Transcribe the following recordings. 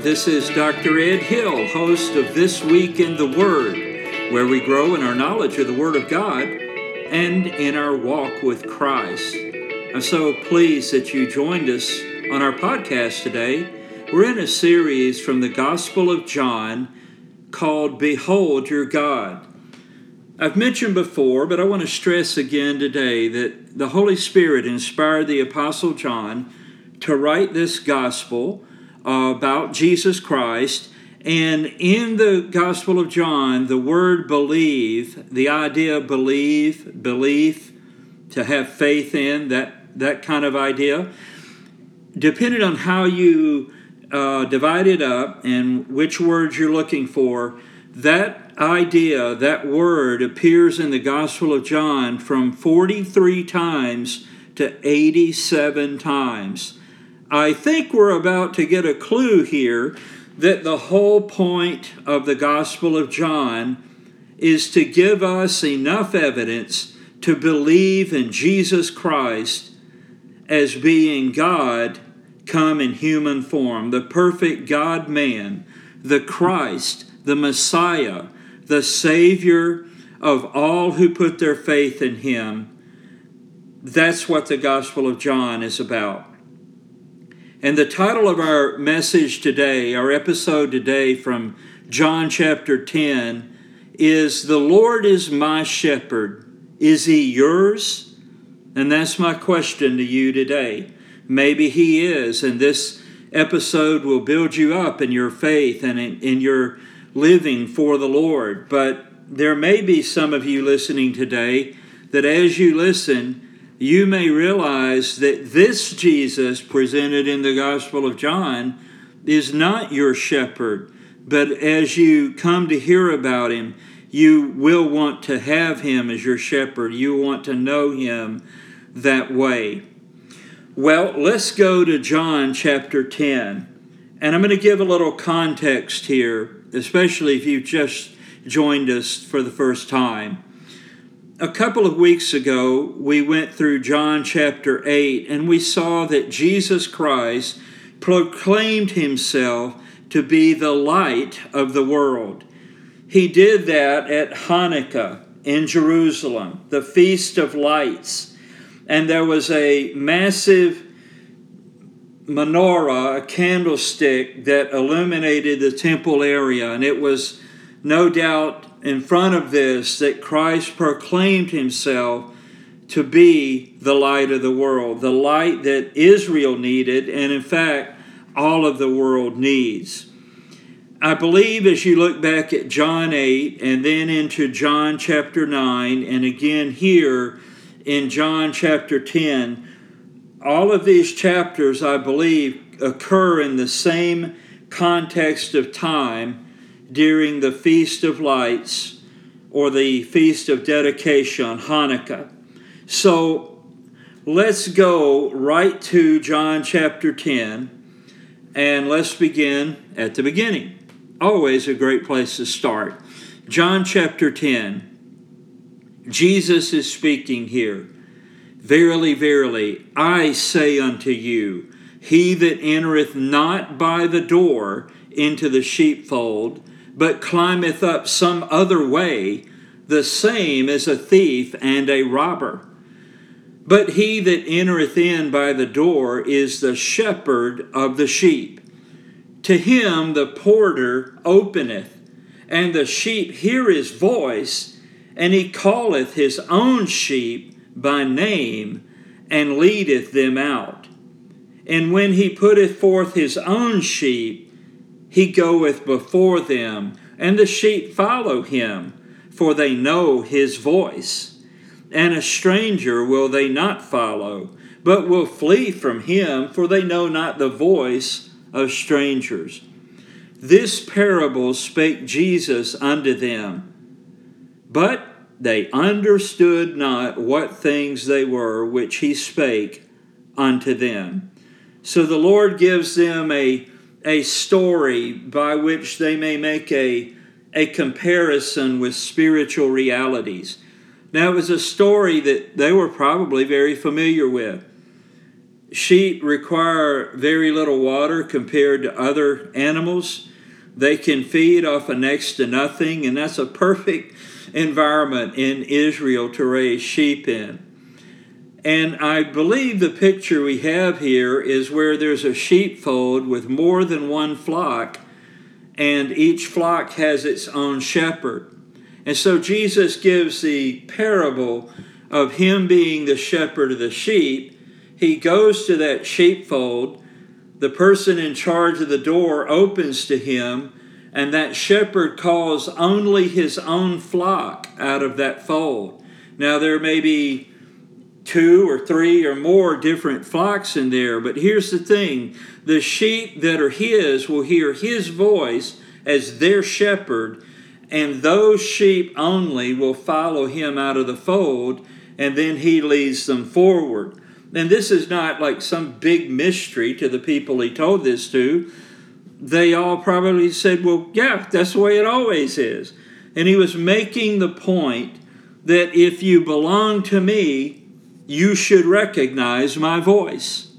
This is Dr. Ed Hill, host of This Week in the Word, where we grow in our knowledge of the Word of God and in our walk with Christ. I'm so pleased that you joined us on our podcast today. We're in a series from the Gospel of John called Behold Your God. I've mentioned before, but I want to stress again today that the Holy Spirit inspired the Apostle John to write this gospel about Jesus Christ. And in the Gospel of John, the word believe, the idea of believe, belief, to have faith in, that, that kind of idea, depending on how you uh, divide it up and which words you're looking for, that idea, that word appears in the Gospel of John from 43 times to 87 times. I think we're about to get a clue here that the whole point of the Gospel of John is to give us enough evidence to believe in Jesus Christ as being God come in human form, the perfect God man, the Christ, the Messiah, the Savior of all who put their faith in him. That's what the Gospel of John is about. And the title of our message today, our episode today from John chapter 10, is The Lord is my shepherd. Is he yours? And that's my question to you today. Maybe he is, and this episode will build you up in your faith and in, in your living for the Lord. But there may be some of you listening today that as you listen, you may realize that this Jesus presented in the Gospel of John is not your shepherd, but as you come to hear about him, you will want to have him as your shepherd. You want to know him that way. Well, let's go to John chapter 10. And I'm going to give a little context here, especially if you've just joined us for the first time a couple of weeks ago, we went through John chapter 8 and we saw that Jesus Christ proclaimed himself to be the light of the world. He did that at Hanukkah in Jerusalem, the Feast of Lights. And there was a massive menorah, a candlestick that illuminated the temple area, and it was no doubt in front of this that Christ proclaimed himself to be the light of the world, the light that Israel needed, and in fact, all of the world needs. I believe as you look back at John 8 and then into John chapter 9, and again here in John chapter 10, all of these chapters, I believe, occur in the same context of time during the Feast of Lights or the Feast of Dedication, Hanukkah. So let's go right to John chapter 10 and let's begin at the beginning. Always a great place to start. John chapter 10. Jesus is speaking here. Verily, verily, I say unto you, he that entereth not by the door into the sheepfold, but climbeth up some other way, the same is a thief and a robber. But he that entereth in by the door is the shepherd of the sheep. To him the porter openeth, and the sheep hear his voice, and he calleth his own sheep by name, and leadeth them out. And when he putteth forth his own sheep, he goeth before them, and the sheep follow him, for they know his voice. And a stranger will they not follow, but will flee from him, for they know not the voice of strangers. This parable spake Jesus unto them, but they understood not what things they were which he spake unto them. So the Lord gives them a a story by which they may make a, a comparison with spiritual realities. Now, it was a story that they were probably very familiar with. Sheep require very little water compared to other animals. They can feed off of next to nothing, and that's a perfect environment in Israel to raise sheep in. And I believe the picture we have here is where there's a sheepfold with more than one flock, and each flock has its own shepherd. And so Jesus gives the parable of him being the shepherd of the sheep. He goes to that sheepfold. The person in charge of the door opens to him, and that shepherd calls only his own flock out of that fold. Now, there may be two or three or more different flocks in there, but here's the thing the sheep that are his will hear his voice as their shepherd, and those sheep only will follow him out of the fold, and then he leads them forward. And this is not like some big mystery to the people he told this to they all probably said, Well, yeah, that's the way it always is. And he was making the point that if you belong to me, you should recognize my voice.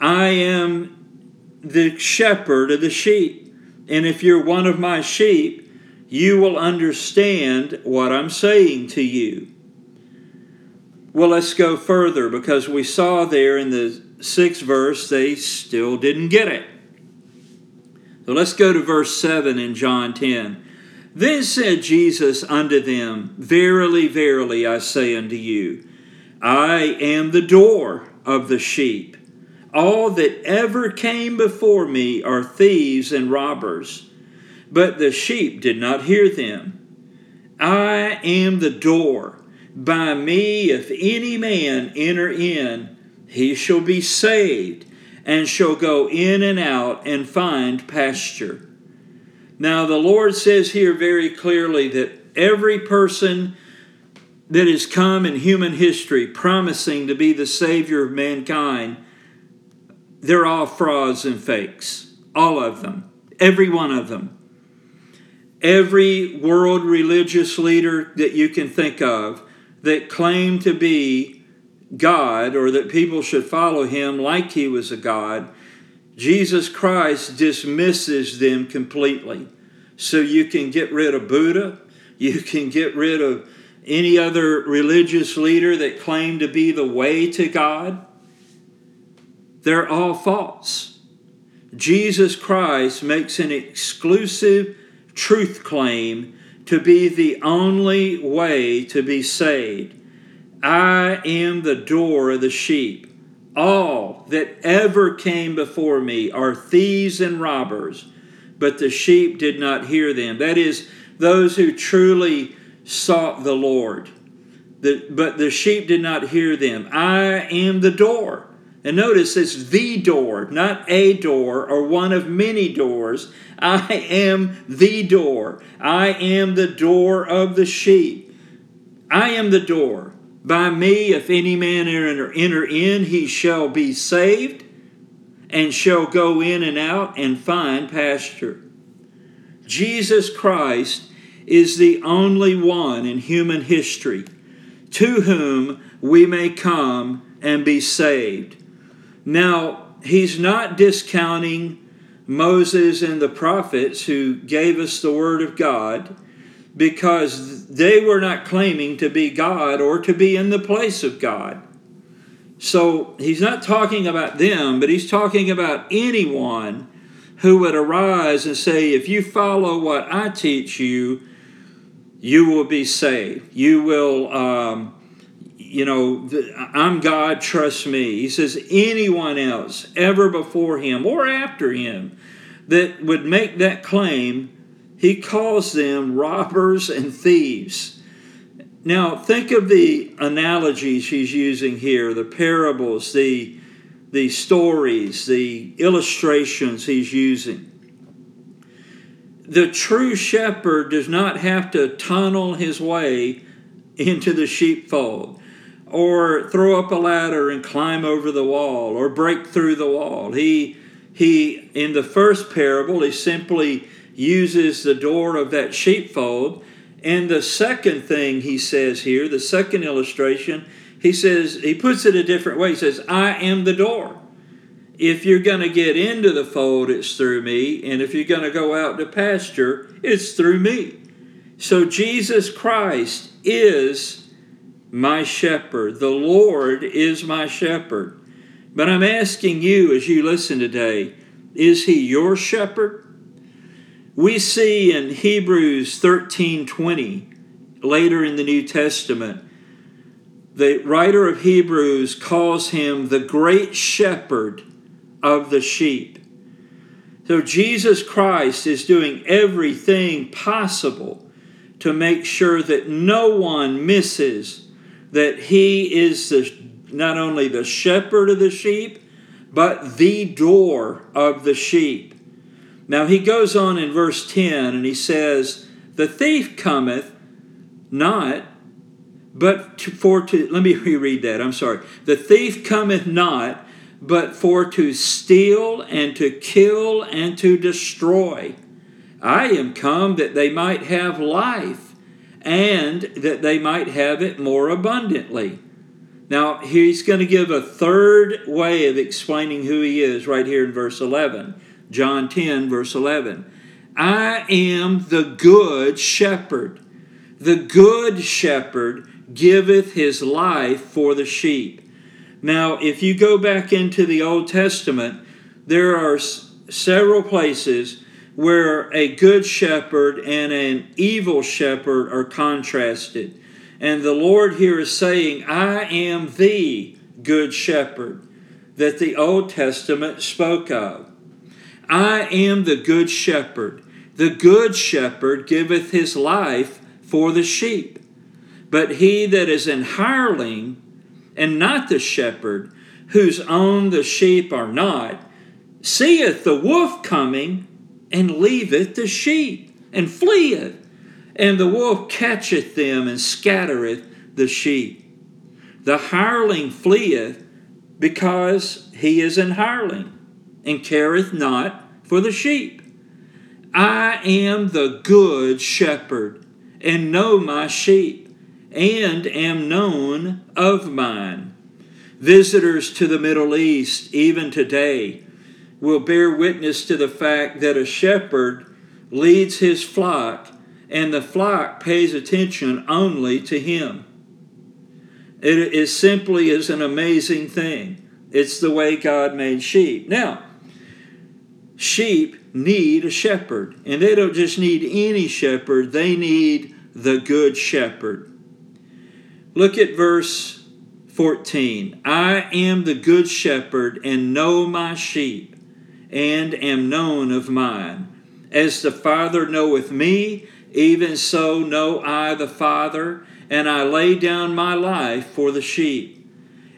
I am the shepherd of the sheep. And if you're one of my sheep, you will understand what I'm saying to you. Well, let's go further because we saw there in the sixth verse they still didn't get it. So let's go to verse 7 in John 10. Then said Jesus unto them, Verily, verily, I say unto you, I am the door of the sheep. All that ever came before me are thieves and robbers, but the sheep did not hear them. I am the door. By me, if any man enter in, he shall be saved and shall go in and out and find pasture. Now, the Lord says here very clearly that every person that has come in human history promising to be the Savior of mankind, they're all frauds and fakes. All of them. Every one of them. Every world religious leader that you can think of that claimed to be God or that people should follow him like he was a God, Jesus Christ dismisses them completely. So you can get rid of Buddha, you can get rid of any other religious leader that claimed to be the way to God. They're all false. Jesus Christ makes an exclusive truth claim to be the only way to be saved. I am the door of the sheep. All that ever came before me are thieves and robbers, but the sheep did not hear them. That is, those who truly sought the Lord. But the sheep did not hear them. I am the door. And notice it's the door, not a door or one of many doors. I am the door. I am the door of the sheep. I am the door. By me, if any man enter in, he shall be saved, and shall go in and out and find pasture. Jesus Christ is the only one in human history to whom we may come and be saved. Now, he's not discounting Moses and the prophets who gave us the Word of God because they were not claiming to be God or to be in the place of God. So he's not talking about them, but he's talking about anyone who would arise and say, If you follow what I teach you, you will be saved. You will, um, you know, I'm God, trust me. He says, anyone else ever before him or after him that would make that claim he calls them robbers and thieves. Now, think of the analogies he's using here, the parables, the, the stories, the illustrations he's using. The true shepherd does not have to tunnel his way into the sheepfold or throw up a ladder and climb over the wall or break through the wall. He, he in the first parable, he simply uses the door of that sheepfold. And the second thing he says here, the second illustration, He says, he puts it a different way. He says, I am the door. If you're going to get into the fold, it's through me. And if you're going to go out to pasture, it's through me. So Jesus Christ is my shepherd. The Lord is my shepherd. But I'm asking you as you listen today, is he your shepherd? We see in Hebrews 13:20 later in the New Testament the writer of Hebrews calls him the great shepherd of the sheep. So Jesus Christ is doing everything possible to make sure that no one misses that he is the, not only the shepherd of the sheep, but the door of the sheep. Now he goes on in verse 10 and he says, The thief cometh not, but to, for to, let me reread that, I'm sorry. The thief cometh not, but for to steal and to kill and to destroy. I am come that they might have life, and that they might have it more abundantly. Now, he's going to give a third way of explaining who he is right here in verse 11. John 10, verse 11. I am the good shepherd. The good shepherd giveth his life for the sheep. Now, if you go back into the Old Testament, there are several places where a good shepherd and an evil shepherd are contrasted. And the Lord here is saying, I am the good shepherd that the Old Testament spoke of. I am the good shepherd. The good shepherd giveth his life for the sheep. But he that is an hireling and not the shepherd, whose own the sheep are not, seeth the wolf coming and leaveth the sheep and fleeth and the wolf catcheth them and scattereth the sheep. The hireling fleeth because he is an hireling and careth not for the sheep. I am the good shepherd and know my sheep and am known of mine. Visitors to the Middle East, even today, will bear witness to the fact that a shepherd leads his flock and the flock pays attention only to him. It is simply is an amazing thing. It's the way God made sheep. Now, sheep need a shepherd, and they don't just need any shepherd, they need the good shepherd. Look at verse 14. I am the good shepherd and know my sheep, and am known of mine. As the Father knoweth me, even so know I the Father, and I lay down my life for the sheep.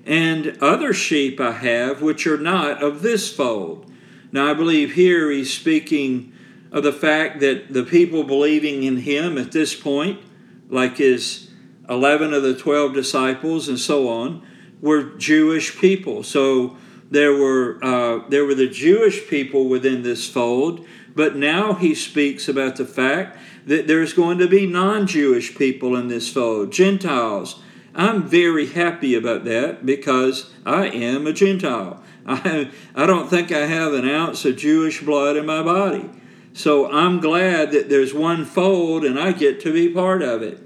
And other sheep I have which are not of this fold. Now I believe here he's speaking of the fact that the people believing in him at this point, like his 11 of the 12 disciples and so on, were Jewish people. So there were, uh, there were the Jewish people within this fold, but now he speaks about the fact that there's going to be non Jewish people in this fold, Gentiles. I'm very happy about that because I am a Gentile. I, I don't think I have an ounce of Jewish blood in my body. So I'm glad that there's one fold and I get to be part of it.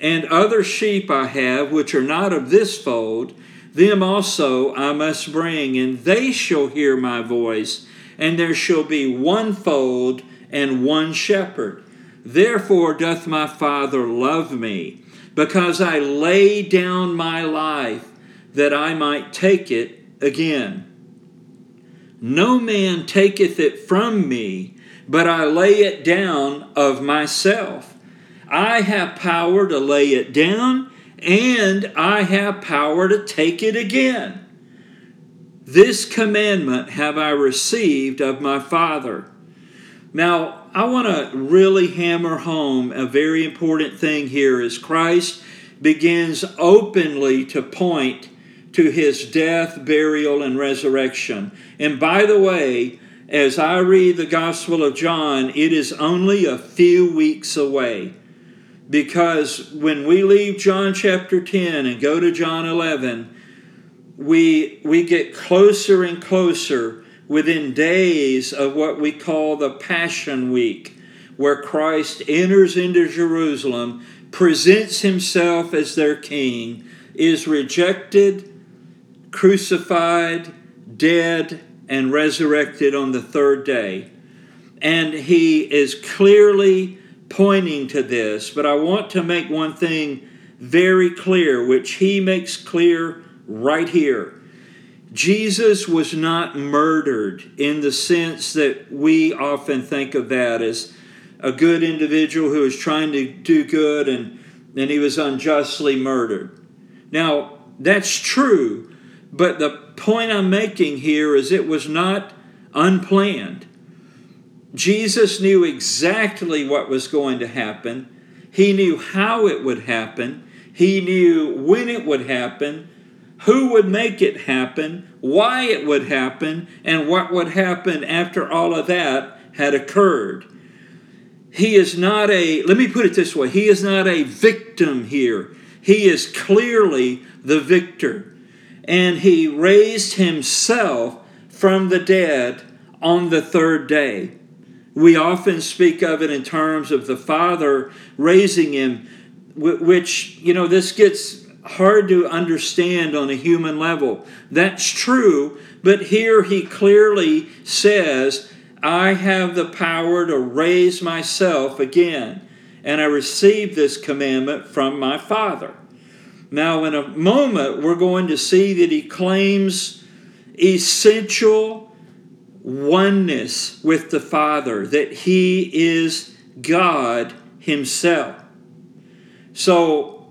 And other sheep I have, which are not of this fold, them also I must bring, and they shall hear my voice, and there shall be one fold and one shepherd. Therefore doth my Father love me, because I lay down my life that I might take it again. No man taketh it from me, but I lay it down of myself. I have power to lay it down, and I have power to take it again. This commandment have I received of my Father. Now, I want to really hammer home a very important thing here as Christ begins openly to point to his death, burial, and resurrection. And by the way, as I read the Gospel of John, it is only a few weeks away. Because when we leave John chapter 10 and go to John 11, we, we get closer and closer within days of what we call the Passion Week, where Christ enters into Jerusalem, presents himself as their king, is rejected, crucified, dead, and resurrected on the third day. And he is clearly pointing to this, but I want to make one thing very clear, which he makes clear right here. Jesus was not murdered in the sense that we often think of that as a good individual who was trying to do good and, and he was unjustly murdered. Now, that's true, but the point I'm making here is it was not unplanned. Jesus knew exactly what was going to happen. He knew how it would happen. He knew when it would happen, who would make it happen, why it would happen, and what would happen after all of that had occurred. He is not a, let me put it this way, he is not a victim here. He is clearly the victor. And he raised himself from the dead on the third day. We often speak of it in terms of the Father raising him, which, you know, this gets hard to understand on a human level. That's true, but here he clearly says, I have the power to raise myself again, and I received this commandment from my Father. Now, in a moment, we're going to see that he claims essential oneness with the Father, that He is God Himself. So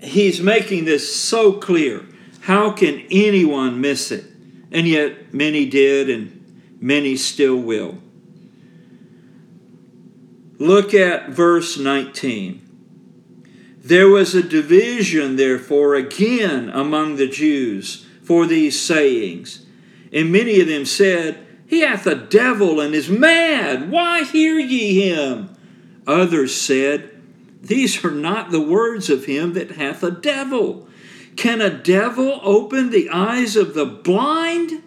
He's making this so clear. How can anyone miss it? And yet many did, and many still will. Look at verse 19. There was a division, therefore, again among the Jews for these sayings. And many of them said, He hath a devil and is mad. Why hear ye him? Others said, These are not the words of him that hath a devil. Can a devil open the eyes of the blind?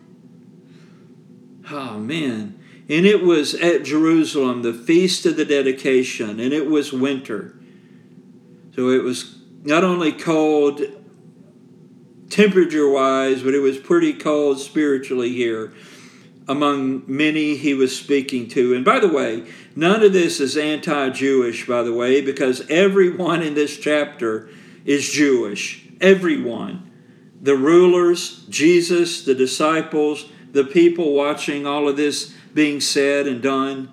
Oh, man. And it was at Jerusalem, the feast of the dedication, and it was winter. So it was not only cold temperature wise, but it was pretty cold spiritually here among many he was speaking to. And by the way, none of this is anti Jewish, by the way, because everyone in this chapter is Jewish. Everyone. The rulers, Jesus, the disciples, the people watching all of this being said and done.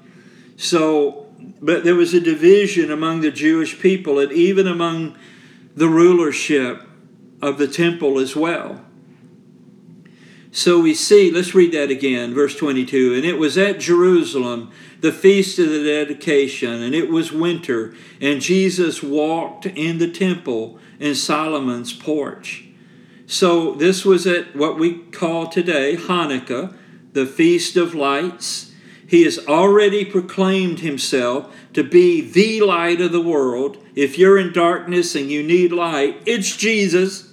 So, but there was a division among the Jewish people and even among the rulership of the temple as well. So we see, let's read that again, verse 22. And it was at Jerusalem, the feast of the dedication, and it was winter, and Jesus walked in the temple in Solomon's porch. So this was at what we call today Hanukkah, the Feast of Lights. He has already proclaimed himself to be the light of the world. If you're in darkness and you need light, it's Jesus.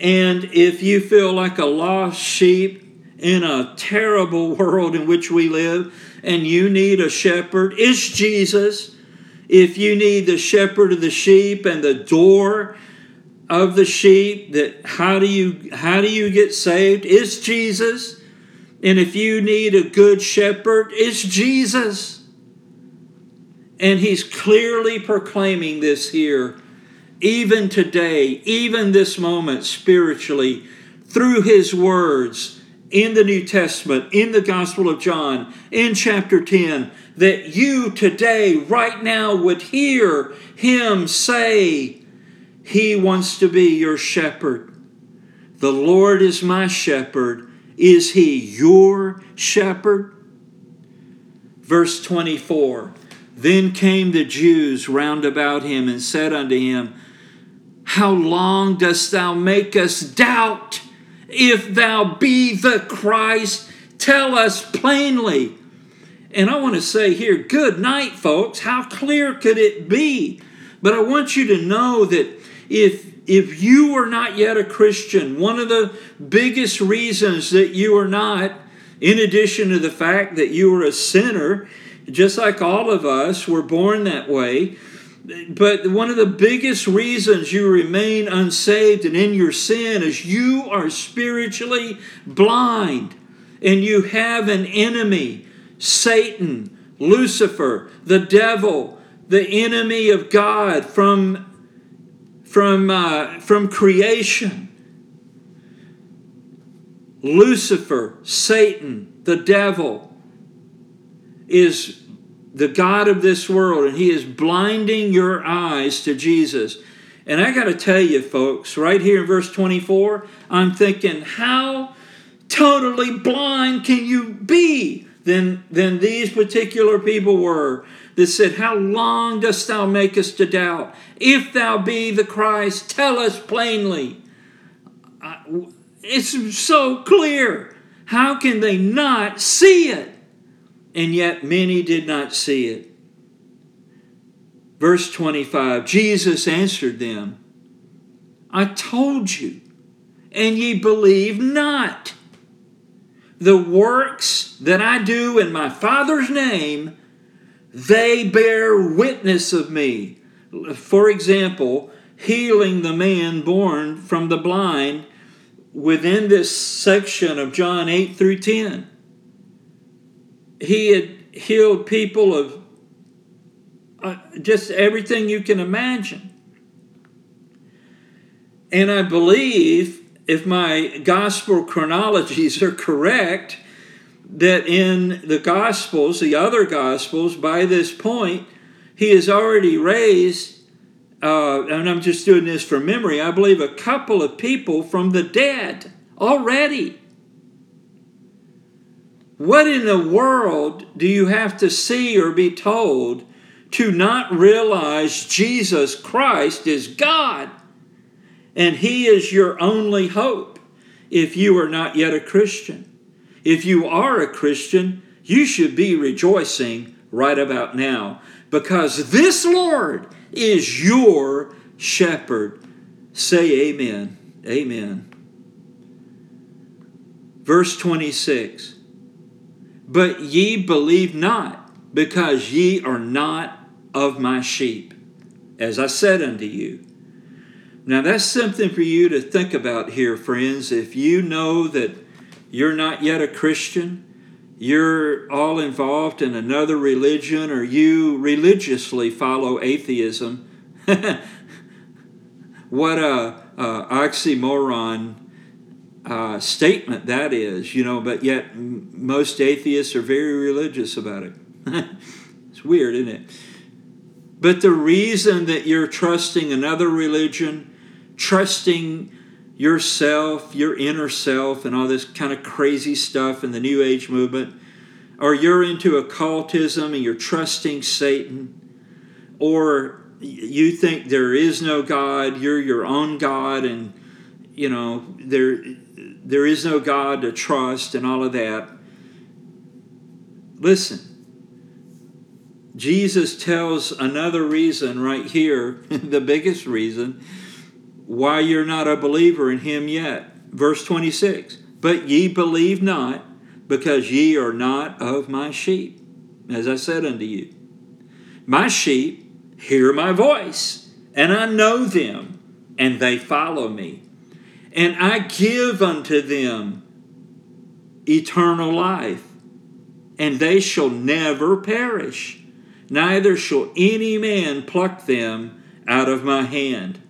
And if you feel like a lost sheep in a terrible world in which we live and you need a shepherd, it's Jesus. If you need the shepherd of the sheep and the door of the sheep, that how do you how do you get saved? It's Jesus. And if you need a good shepherd, it's Jesus. And he's clearly proclaiming this here even today, even this moment spiritually, through his words in the New Testament, in the Gospel of John, in chapter 10, that you today, right now, would hear him say, He wants to be your shepherd. The Lord is my shepherd. Is he your shepherd? Verse 24 Then came the Jews round about him and said unto him, how long dost thou make us doubt? If thou be the Christ, tell us plainly. And I want to say here, good night, folks. How clear could it be? But I want you to know that if if you are not yet a Christian, one of the biggest reasons that you are not, in addition to the fact that you are a sinner, just like all of us were born that way, but one of the biggest reasons you remain unsaved and in your sin is you are spiritually blind and you have an enemy, Satan, Lucifer, the devil, the enemy of God from from, uh, from creation. Lucifer, Satan, the devil, is the God of this world, and he is blinding your eyes to Jesus. And I got to tell you, folks, right here in verse 24, I'm thinking, how totally blind can you be than, than these particular people were? that said, How long dost thou make us to doubt? If thou be the Christ, tell us plainly. It's so clear. How can they not see it? And yet many did not see it. Verse 25 Jesus answered them, I told you, and ye believe not. The works that I do in my Father's name, they bear witness of me. For example, healing the man born from the blind within this section of John 8 through 10. He had healed people of uh, just everything you can imagine. And I believe, if my gospel chronologies are correct, that in the Gospels, the other Gospels, by this point, he has already raised, uh, and I'm just doing this from memory, I believe a couple of people from the dead already. What in the world do you have to see or be told to not realize Jesus Christ is God and He is your only hope if you are not yet a Christian? If you are a Christian, you should be rejoicing right about now because this Lord is your shepherd. Say amen. Amen. Verse 26 But ye believe not, because ye are not of my sheep, as I said unto you. Now, that's something for you to think about here, friends. If you know that you're not yet a Christian, you're all involved in another religion, or you religiously follow atheism, what a, a oxymoron uh, statement that is, you know, but yet most atheists are very religious about it. it's weird, isn't it? But the reason that you're trusting another religion, trusting yourself, your inner self, and all this kind of crazy stuff in the New Age movement, or you're into occultism and you're trusting Satan, or you think there is no God, you're your own God, and you know there there is no God to trust, and all of that. Listen, Jesus tells another reason right here, the biggest reason why you're not a believer in him yet. Verse 26 But ye believe not, because ye are not of my sheep, as I said unto you. My sheep hear my voice, and I know them, and they follow me. And I give unto them eternal life, and they shall never perish, neither shall any man pluck them out of my hand.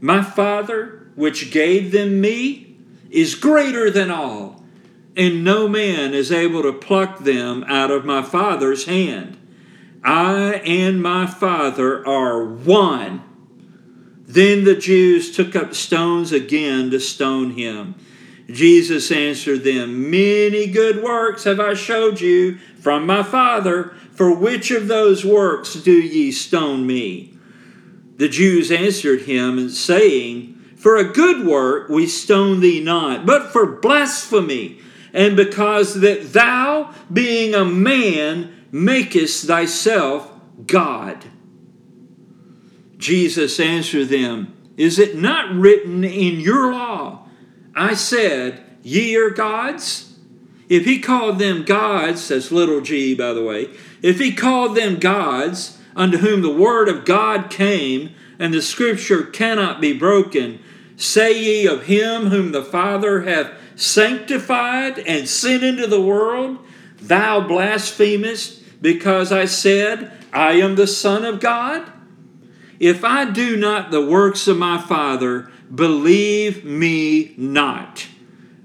My Father, which gave them me, is greater than all, and no man is able to pluck them out of my Father's hand. I and my Father are one. Then the Jews took up stones again to stone him. Jesus answered them, Many good works have I showed you from my Father. For which of those works do ye stone me? The Jews answered him, saying, For a good work we stone thee not, but for blasphemy, and because that thou, being a man, makest thyself God? Jesus answered them, Is it not written in your law, I said, Ye are gods? If he called them gods, that's little g, by the way, if he called them gods, unto whom the word of God came, and the scripture cannot be broken, say ye of him whom the Father hath sanctified and sent into the world, Thou blasphemest, because I said, I am the Son of God? If I do not the works of my Father, believe me not.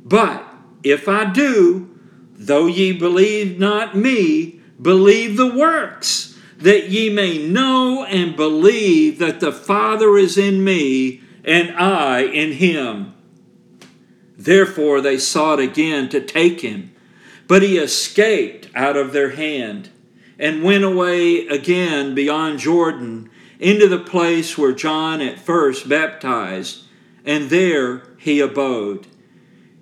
But if I do, though ye believe not me, believe the works, that ye may know and believe that the Father is in me and I in him. Therefore they sought again to take him, but he escaped out of their hand and went away again beyond Jordan into the place where John at first baptized, and there he abode.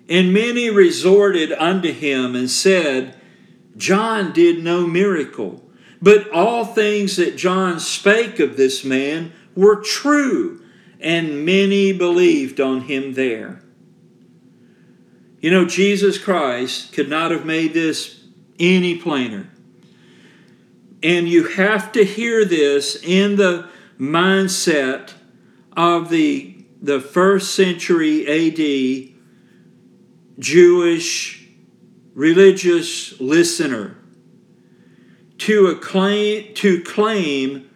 And many resorted unto him and said, John did no miracle, but all things that John spake of this man were true, and many believed on him there. You know, Jesus Christ could not have made this any plainer. And you have to hear this in the mindset of the, the first century AD Jewish religious listener to, acclaim, to claim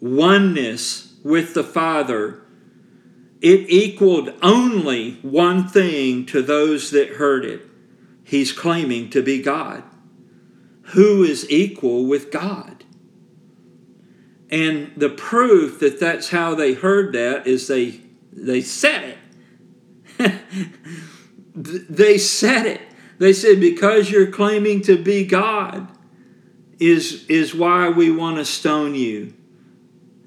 oneness with the Father, it equaled only one thing to those that heard it. He's claiming to be God. Who is equal with God? And the proof that that's how they heard that is they they said it. they said it. They said because you're claiming to be God is is why we want to stone you.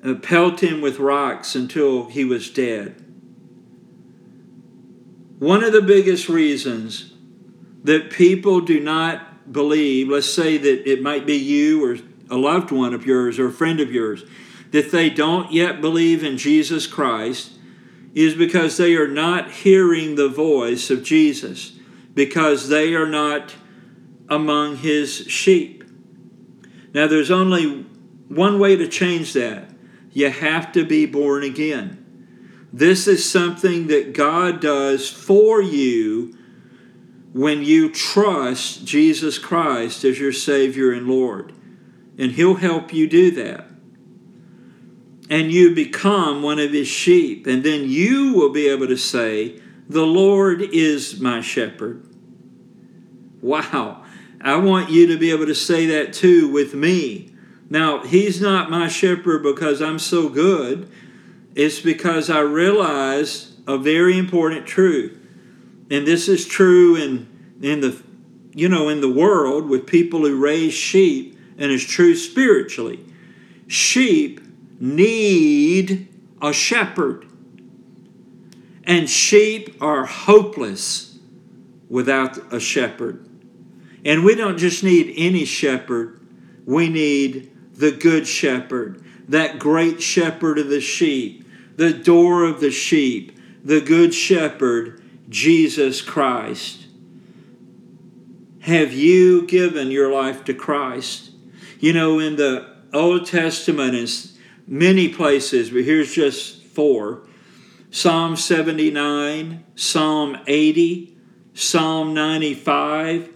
Uh, pelt him with rocks until he was dead. One of the biggest reasons that people do not believe, let's say that it might be you or a loved one of yours or a friend of yours, that they don't yet believe in Jesus Christ is because they are not hearing the voice of Jesus, because they are not among his sheep. Now, there's only one way to change that you have to be born again. This is something that God does for you when you trust Jesus Christ as your Savior and Lord and He'll help you do that. And you become one of His sheep, and then you will be able to say, The Lord is my shepherd. Wow. I want you to be able to say that too with me. Now, He's not my shepherd because I'm so good. It's because I realize a very important truth. And this is true in, in the you know in the world with people who raise sheep and is true spiritually. Sheep need a shepherd, and sheep are hopeless without a shepherd. And we don't just need any shepherd, we need the good shepherd, that great shepherd of the sheep, the door of the sheep, the good shepherd, Jesus Christ. Have you given your life to Christ? You know, in the Old Testament, in many places, but here's just four Psalm 79, Psalm 80, Psalm 95,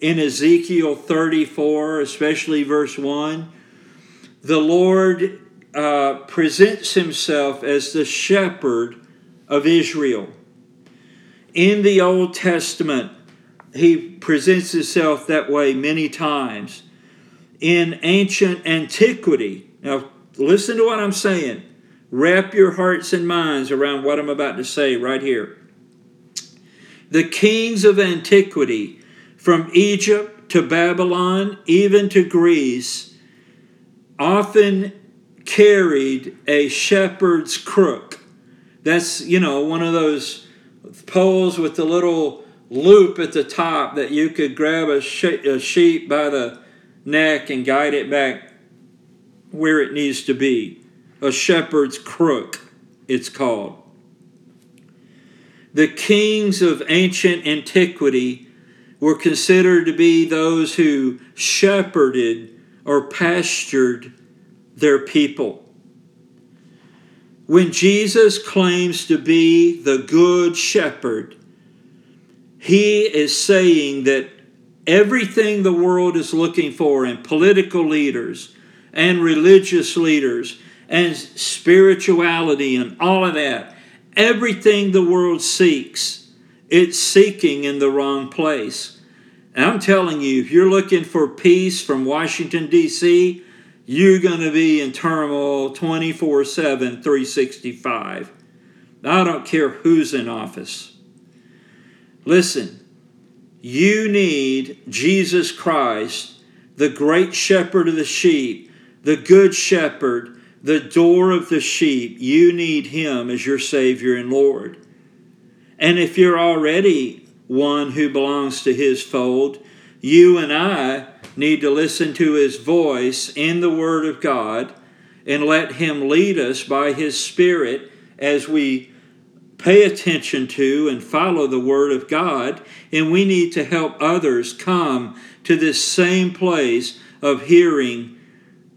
in Ezekiel 34, especially verse 1, the Lord uh, presents himself as the shepherd of Israel. In the Old Testament, he presents himself that way many times in ancient antiquity. Now, listen to what I'm saying. Wrap your hearts and minds around what I'm about to say right here. The kings of antiquity, from Egypt to Babylon, even to Greece, often carried a shepherd's crook. That's, you know, one of those poles with the little loop at the top that you could grab a, sheep by the neck and guide it back where it needs to be. A shepherd's crook, it's called. The kings of ancient antiquity were considered to be those who shepherded or pastured their people. When Jesus claims to be the good shepherd, he is saying that everything the world is looking for in political leaders and religious leaders and spirituality and all of that, everything the world seeks, it's seeking in the wrong place. And I'm telling you, if you're looking for peace from Washington, D.C., you're going to be in turmoil 24 7, 365. I don't care who's in office. Listen, you need Jesus Christ, the great shepherd of the sheep, the good shepherd, the door of the sheep. You need him as your Savior and Lord. And if you're already one who belongs to his fold, you and I need to listen to his voice in the Word of God and let him lead us by his Spirit as we pay attention to and follow the Word of God. And we need to help others come to this same place of hearing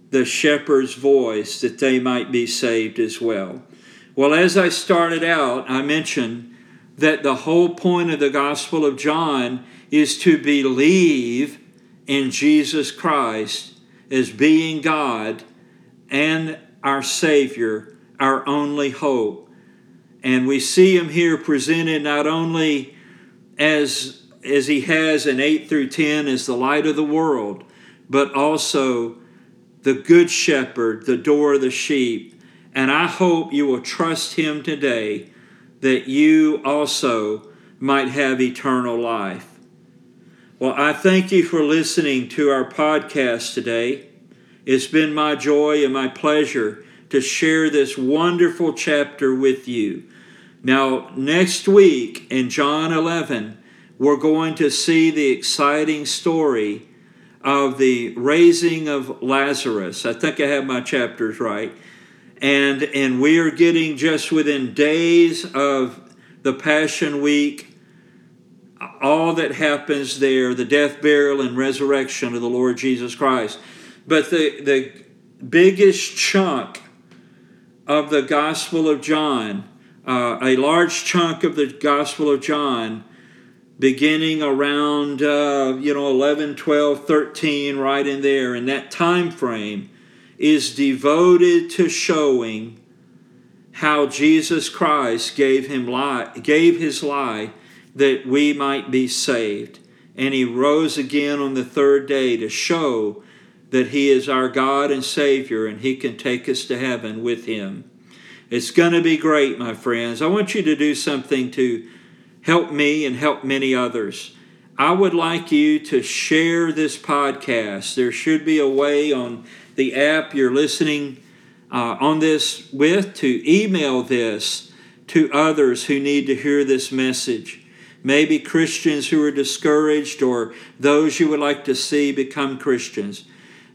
the shepherd's voice that they might be saved as well. Well, as I started out, I mentioned that the whole point of the Gospel of John is to believe in Jesus Christ as being God and our Savior, our only hope. And we see him here presented not only as, as he has in 8 through 10 as the light of the world, but also the good shepherd, the door of the sheep. And I hope you will trust him today that you also might have eternal life. Well, I thank you for listening to our podcast today. It's been my joy and my pleasure to share this wonderful chapter with you. Now, next week in John 11, we're going to see the exciting story of the raising of Lazarus. I think I have my chapters right. And, and we are getting just within days of the Passion Week all that happens there, the death, burial, and resurrection of the Lord Jesus Christ. But the, the biggest chunk of the Gospel of John, uh, a large chunk of the Gospel of John, beginning around, uh, you know, 11, 12, 13, right in there, in that time frame, is devoted to showing how Jesus Christ gave him life, gave his life that we might be saved. And he rose again on the third day to show that he is our God and Savior and he can take us to heaven with him. It's going to be great, my friends. I want you to do something to help me and help many others. I would like you to share this podcast. There should be a way on the app you're listening uh, on this with to email this to others who need to hear this message maybe Christians who are discouraged or those you would like to see become Christians.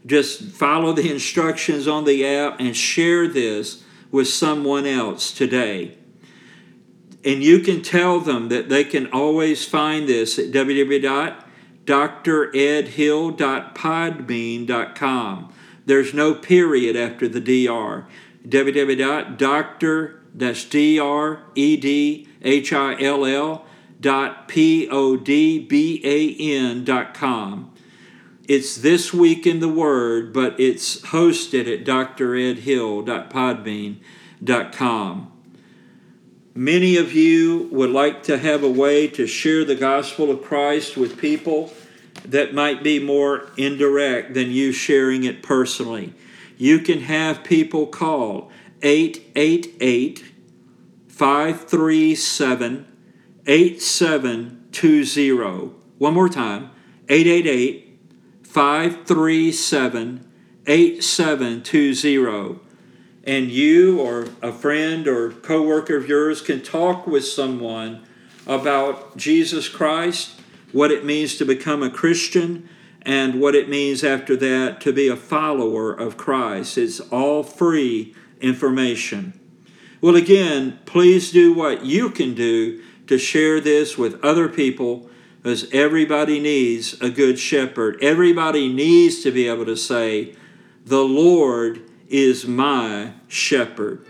Just follow the instructions on the app and share this with someone else today. And you can tell them that they can always find this at www.dredhill.podbean.com. There's no period after the dr. www.dr, that's D-R-E-D-H-I-L-L www.podbean.com. It's This Week in the Word, but it's hosted at dredhill.podbean.com. Many of you would like to have a way to share the gospel of Christ with people that might be more indirect than you sharing it personally. You can have people call 888 537 8720. One more time 888 537 8720. And you or a friend or coworker of yours can talk with someone about Jesus Christ, what it means to become a Christian, and what it means after that to be a follower of Christ. It's all free information. Well, again, please do what you can do to share this with other people because everybody needs a good shepherd. Everybody needs to be able to say, The Lord is my shepherd.